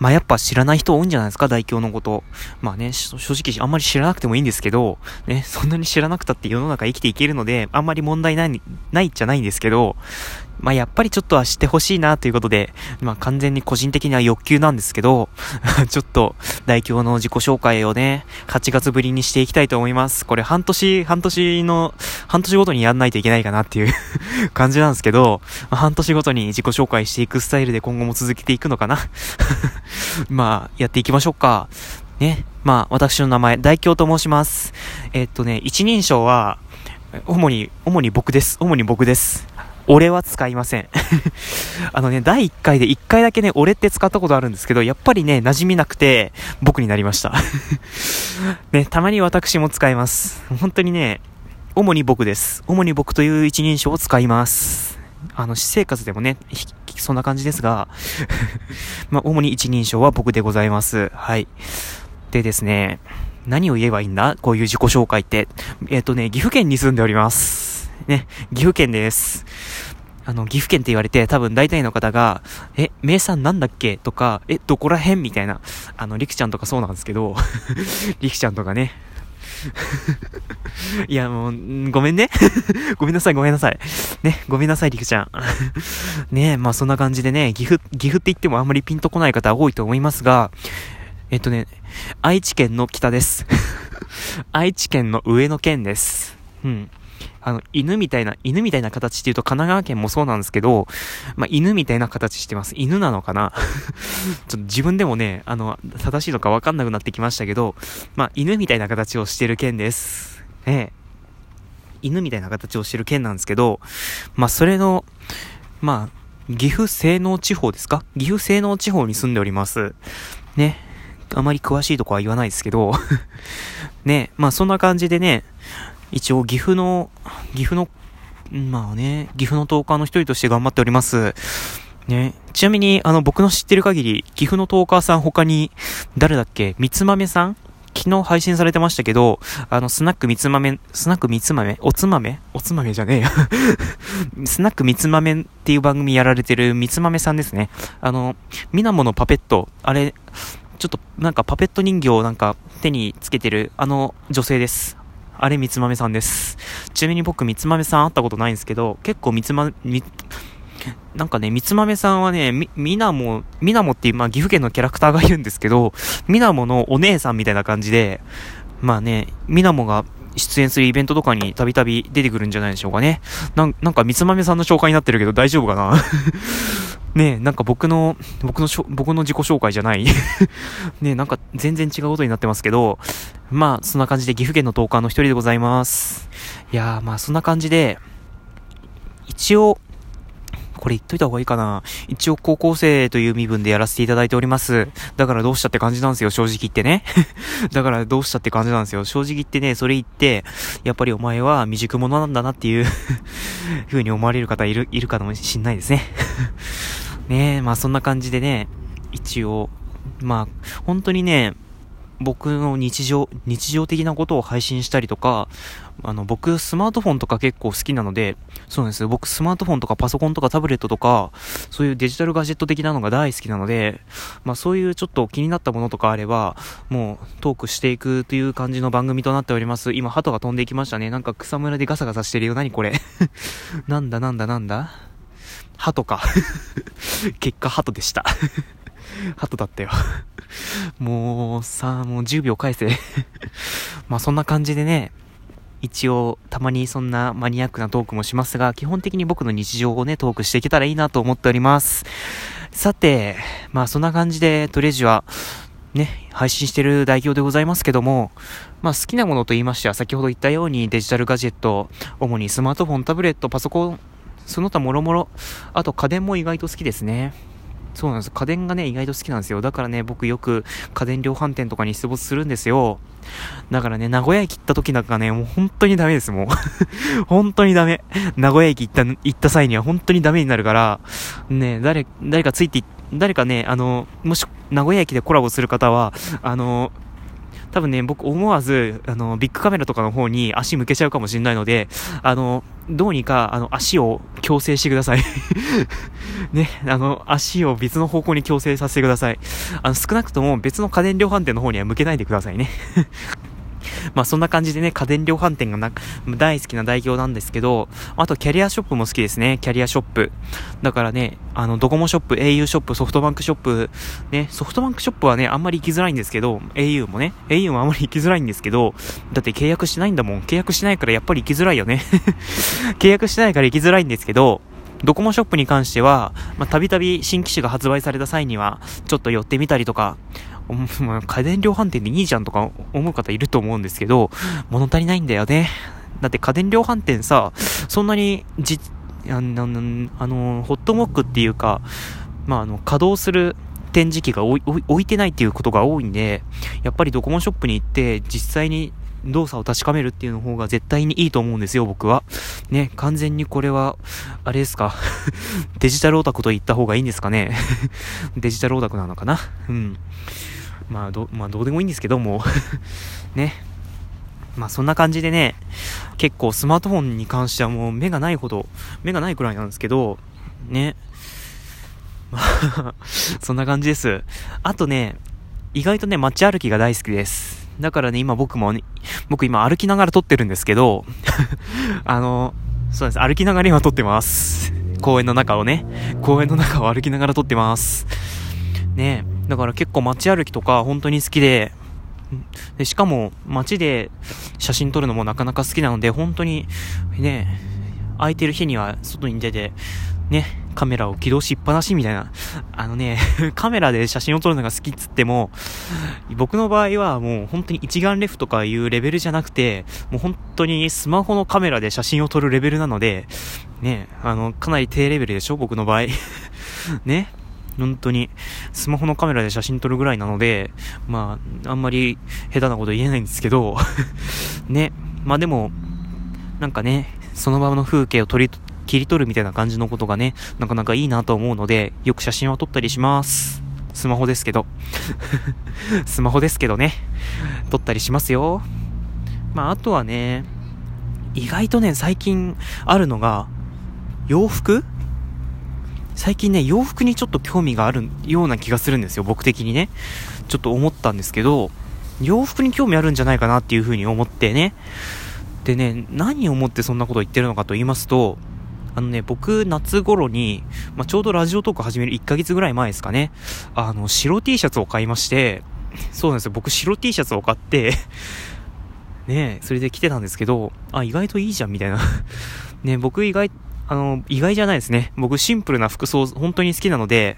まあやっぱ知らない人多いんじゃないですか、大表のこと。まあね、正直あんまり知らなくてもいいんですけど、ね、そんなに知らなくたって世の中生きていけるので、あんまり問題ない、ないっちゃないんですけど、まあやっぱりちょっとは知ってほしいなということで、まあ完全に個人的には欲求なんですけど、ちょっと大京の自己紹介をね、8月ぶりにしていきたいと思います。これ半年、半年の、半年ごとにやんないといけないかなっていう 感じなんですけど、半年ごとに自己紹介していくスタイルで今後も続けていくのかな？まあ、やっていきましょうか。ね。まあ、私の名前、大京と申します。えっとね、一人称は、主に、主に僕です。主に僕です。俺は使いません あのね、第1回で1回だけね、俺って使ったことあるんですけど、やっぱりね、馴染みなくて、僕になりました ね、たまに私も使います。本当にね、主に僕です。主に僕という一人称を使います。あの、私生活でもね、そんな感じですが まあ、主に一人称は僕でございます。はい。でですね、何を言えばいいんだ？こういう自己紹介って。えっ、ー、とね、岐阜県に住んでおります。ね、岐阜県です。あの、岐阜県って言われて、多分大体の方が、え、名産なんだっけ？とか、え、どこら辺？みたいな。あの、りくちゃんとかそうなんですけど、りくちゃんとかね。いや、もう、ごめんね。ごめんなさい、ごめんなさい。ね、ごめんなさい、りくちゃん。ねまあそんな感じでね、岐阜、岐阜って言ってもあんまりピンとこない方多いと思いますが、えっとね、愛知県の北です。愛知県の上の県です。うん。あの、犬みたいな、犬みたいな形っていうと神奈川県もそうなんですけど、まあ、犬みたいな形してます。犬なのかな？ちょっと自分でもね、あの、正しいのかわかんなくなってきましたけど、まあ、犬みたいな形をしてる県です。ええ。犬みたいな形をしてる県なんですけど、まあ、それの、まあ、岐阜西濃地方ですか？岐阜西濃地方に住んでおります。ね。あまり詳しいとこは言わないですけど ね。まあ、そんな感じでね、一応岐阜の、岐阜の、まあね、岐阜の10日の一人として頑張っております。ね。ちなみに、あの、僕の知ってる限り、岐阜のトーカーさん他に、誰だっけ？三つ豆さん？昨日配信されてましたけど、あの、スナック三つ豆、スナック三つ豆？おつ豆？おつ豆じゃねえや スナック三つ豆っていう番組やられてる三つ豆さんですね。あの、みなものパペット、あれ、ちょっとなんかパペット人形をなんか手につけてるあの女性です。あれ、みつまめさんです。ちなみに僕、みつまめさん会ったことないんですけど、結構みつま、み、なんかね、みつまめさんはね、み、みなも、みなもっていう、まあ、岐阜県のキャラクターがいるんですけど、みなものお姉さんみたいな感じで、まあね、みなもが出演するイベントとかにたびたび出てくるんじゃないでしょうかね。なん、なんかみつまめさんの紹介になってるけど大丈夫かな？ねえ、なんか僕の、僕のしょ、僕の自己紹介じゃない ねえ、なんか全然違うことになってますけど、まあ、そんな感じで岐阜県の10日の一人でございます。いやー、まあそんな感じで、一応、これ言っといた方がいいかな。一応高校生という身分でやらせていただいております。だからどうしたって感じなんですよ、正直言ってね。だからどうしたって感じなんですよ。正直言ってね、それ言って、やっぱりお前は未熟者なんだなっていう風に思われる方いる、いるかもしんないですね。ねえ、まあそんな感じでね、一応、まあ、本当にね、僕の日常、日常的なことを配信したりとか、あの、僕、スマートフォンとか結構好きなので、そうなんです。僕、スマートフォンとかパソコンとかタブレットとか、そういうデジタルガジェット的なのが大好きなので、まあそういうちょっと気になったものとかあれば、もうトークしていくという感じの番組となっております。今、鳩が飛んでいきましたね。なんか草むらでガサガサしてるよ。何これ なんだなんだなんだ鳩か。結果鳩でした。鳩だったよ。もうさあ、もう10秒返せ。まあそんな感じでね、一応たまにそんなマニアックなトークもしますが、基本的に僕の日常をね、トークしていけたらいいなと思っております。さて、まあそんな感じでトレジは、ね、配信してる代表でございますけども、まあ好きなものと言いましては、先ほど言ったようにデジタルガジェット、主にスマートフォン、タブレット、パソコン、その他もろもろ、あと家電も意外と好きですね。そうなんです。家電がね、意外と好きなんですよ。だからね、僕よく家電量販店とかに出没するんですよ。だからね、名古屋駅行った時なんかね、もう本当にダメです、もう。本当にダメ。名古屋駅行った、行った際には本当にダメになるから、ね、誰、誰かついて、誰かね、あの、もし、名古屋駅でコラボする方は、あの、多分ね、僕思わず、あの、ビッグカメラとかの方に足向けちゃうかもしれないので、あの、どうにか、あの、足を矯正してください ね、あの、足を別の方向に強制させてください。あの、少なくとも別の家電量販店の方には向けないでくださいね。まあそんな感じでね、家電量販店がな大好きな代表なんですけど、あとキャリアショップも好きですね、キャリアショップ。だからね、あの、ドコモショップ、au ショップ、ソフトバンクショップ、ね、ソフトバンクショップはね、あんまり行きづらいんですけど、au もね、au もあんまり行きづらいんですけど、だって契約しないんだもん。契約しないからやっぱり行きづらいよね。契約しないから行きづらいんですけど、ドコモショップに関しては、まあたびたび新機種が発売された際には、ちょっと寄ってみたりとか、家電量販店でいいじゃんとか思う方いると思うんですけど、物足りないんだよね。だって家電量販店さ、そんなにじ、あの、あのホットモックっていうか、まあ、あの、稼働する展示機が置いてないっていうことが多いんで、やっぱりドコモショップに行って実際に動作を確かめるっていうの方が絶対にいいと思うんですよ、僕は。ね、完全にこれは、あれですか？デジタルオタクと言った方がいいんですかね？デジタルオタクなのかな？うん。まあど、まあ、どうでもいいんですけども ね。まあそんな感じでね、結構スマートフォンに関してはもう目がないほど、目がないくらいなんですけど、ね。まあそんな感じです。あとね、意外とね、街歩きが大好きです。だからね、今僕もね、僕今歩きながら撮ってるんですけど、あの、そうです。歩きながら今撮ってます。公園の中をね、公園の中を歩きながら撮ってます。ねだから結構街歩きとか本当に好きで、でしかも街で写真撮るのもなかなか好きなので、本当にね、空いてる日には外に出て、ね、カメラを起動しっぱなしみたいな。あのね、カメラで写真を撮るのが好きっつっても、僕の場合はもう本当に一眼レフとかいうレベルじゃなくて、もう本当にスマホのカメラで写真を撮るレベルなので、ね、あの、かなり低レベルでしょ僕の場合。ね。本当に、スマホのカメラで写真撮るぐらいなので、まあ、あんまり下手なこと言えないんですけど ね、まあでも、なんかね、その場の風景を撮り、切り取るみたいな感じのことがね、なかなかいいなと思うので、よく写真は撮ったりします。スマホですけど。スマホですけどね、撮ったりしますよ。まあ、あとはね、意外とね、最近あるのが、洋服最近ね、洋服にちょっと興味があるような気がするんですよ、僕的にね。ちょっと思ったんですけど、洋服に興味あるんじゃないかなっていう風に思ってね。でね、何を思ってそんなことを言ってるのかと言いますと、あのね、僕、夏頃に、まあ、ちょうどラジオトーク始める1ヶ月ぐらい前ですかね、あの、白 T シャツを買いまして、そうなんですよ、僕白 T シャツを買ってねそれで着てたんですけど、あ、意外といいじゃん、みたいなね僕意外あの、意外じゃないですね。僕シンプルな服装本当に好きなので、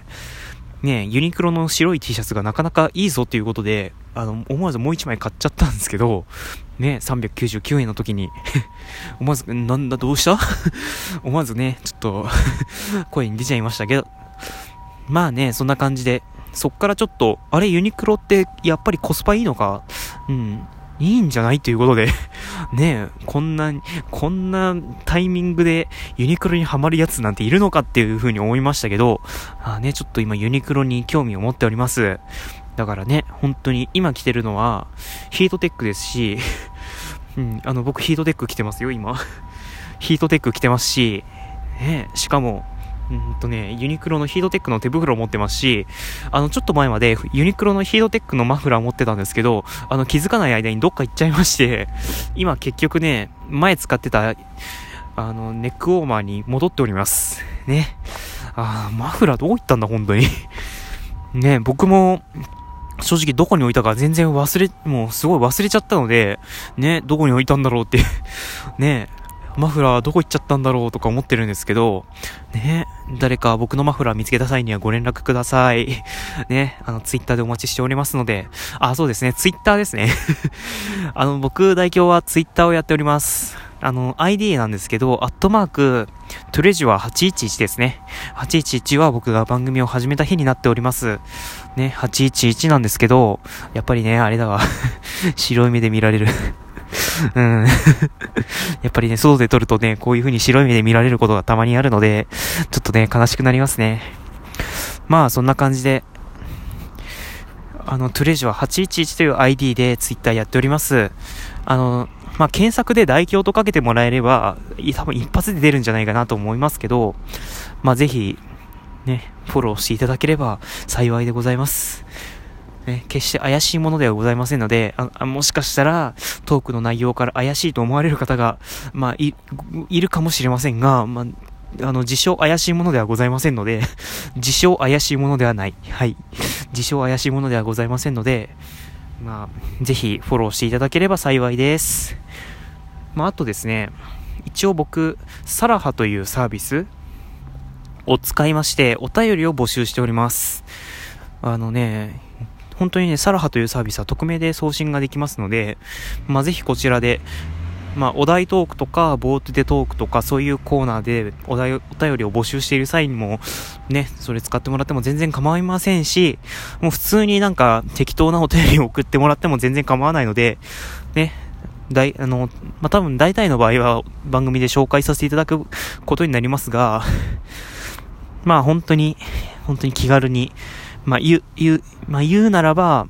ね、ユニクロの白い T シャツがなかなかいいぞっていうことで、あの、思わずもう一枚買っちゃったんですけど、ね、399円の時に。思わず、なんだ、どうした？思わずね、ちょっと声に出ちゃいましたけど、まあね、そんな感じで、そっからちょっと、あれ、ユニクロってやっぱりコスパいいのか？うん、いいんじゃない？ということで。ねえ、こんな、こんなタイミングでユニクロにはまるやつなんているのかっていう風に思いましたけど、あね、ちょっと今ユニクロに興味を持っております。だからね、本当に今着てるのはヒートテックですし、うん、あの僕ヒートテック着てますよ、今。ヒートテック着てますし、ね、しかも、うんとね、ユニクロのヒートテックの手袋を持ってますし、あの、ちょっと前までユニクロのヒートテックのマフラーを持ってたんですけど、あの、気づかない間にどっか行っちゃいまして、今結局ね、前使ってた、あの、ネックウォーマーに戻っております。ね。あマフラーどこ行ったんだ、本当に。ね、僕も、正直どこに置いたか全然忘れ、もうすごい忘れちゃったので、ね、どこに置いたんだろうって ね、マフラーどこ行っちゃったんだろうとか思ってるんですけど、ね、誰か僕のマフラー見つけた際にはご連絡ください。ね、あの、ツイッターでお待ちしておりますので、あ、そうですね、ツイッターですね。あの、僕代表はツイッターをやっております。あの、ID なんですけど、アットマーク、トレジュア811ですね。811は僕が番組を始めた日になっております。ね、811なんですけど、やっぱりね、あれだわ。白い目で見られるうん。やっぱりね、外で撮るとね、こういう風に白い目で見られることがたまにあるので、ちょっとね、悲しくなりますね。まあ、そんな感じで、あの、トゥレジュは811という ID で Twitter やっております。あの、まあ、検索で代表とかけてもらえれば、多分一発で出るんじゃないかなと思いますけど、まあ、ぜひ、ね、フォローしていただければ幸いでございます。ね、決して怪しいものではございませんので、あもしかしたら、トークの内容から怪しいと思われる方が、まあ、い、いるかもしれませんが、まあ、あの、自称怪しいものではございませんので、自称怪しいものではない。はい。自称怪しいものではございませんので、まあ、ぜひフォローしていただければ幸いです。まあ、あとですね、一応僕、サラハというサービスを使いまして、お便りを募集しております。あのね、本当にね、サラハというサービスは匿名で送信ができますので、まあ、ぜひこちらで、まあ、お題トークとか、ボートでトークとか、そういうコーナーでお題、お便りを募集している際にも、ね、それ使ってもらっても全然構いませんし、もう普通になんか適当なお便りを送ってもらっても全然構わないので、ね、大、あの、まあ、多分大体の場合は番組で紹介させていただくことになりますが、まあ本当に、本当に気軽に、まあ言う、言う、まあ言うならば、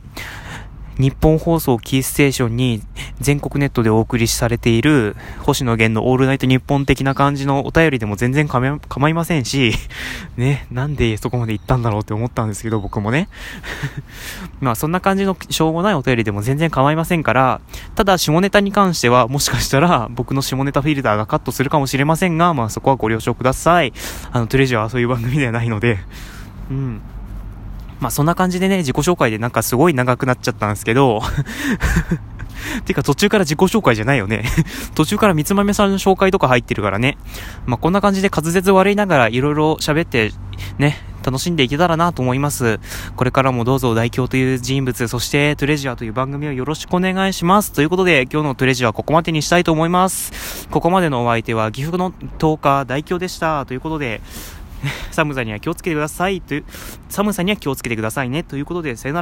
日本放送キーステーションに全国ネットでお送りされている星野源のオールナイト日本的な感じのお便りでも全然構いませんし、ね、なんでそこまで行ったんだろうって思ったんですけど、僕もね。まあそんな感じのしょうもないお便りでも全然構いませんから、ただ下ネタに関してはもしかしたら僕の下ネタフィルターがカットするかもしれませんが、まあそこはご了承ください。あの、トレジャーはそういう番組ではないので、うん。まあそんな感じでね、自己紹介でなんかすごい長くなっちゃったんですけど てか途中から自己紹介じゃないよね 途中から三つ豆さんの紹介とか入ってるからね。まあこんな感じで滑舌悪いながらいろいろ喋って、ね、楽しんでいけたらなと思います。これからもどうぞ代表という人物、そしてトレジャーという番組をよろしくお願いします。ということで、今日のトレジャーはここまでにしたいと思います。ここまでのお相手は岐阜の10日代表でした。ということで、寒さには気をつけてくださいという、寒さには気をつけてくださいね。ということで、さよなら。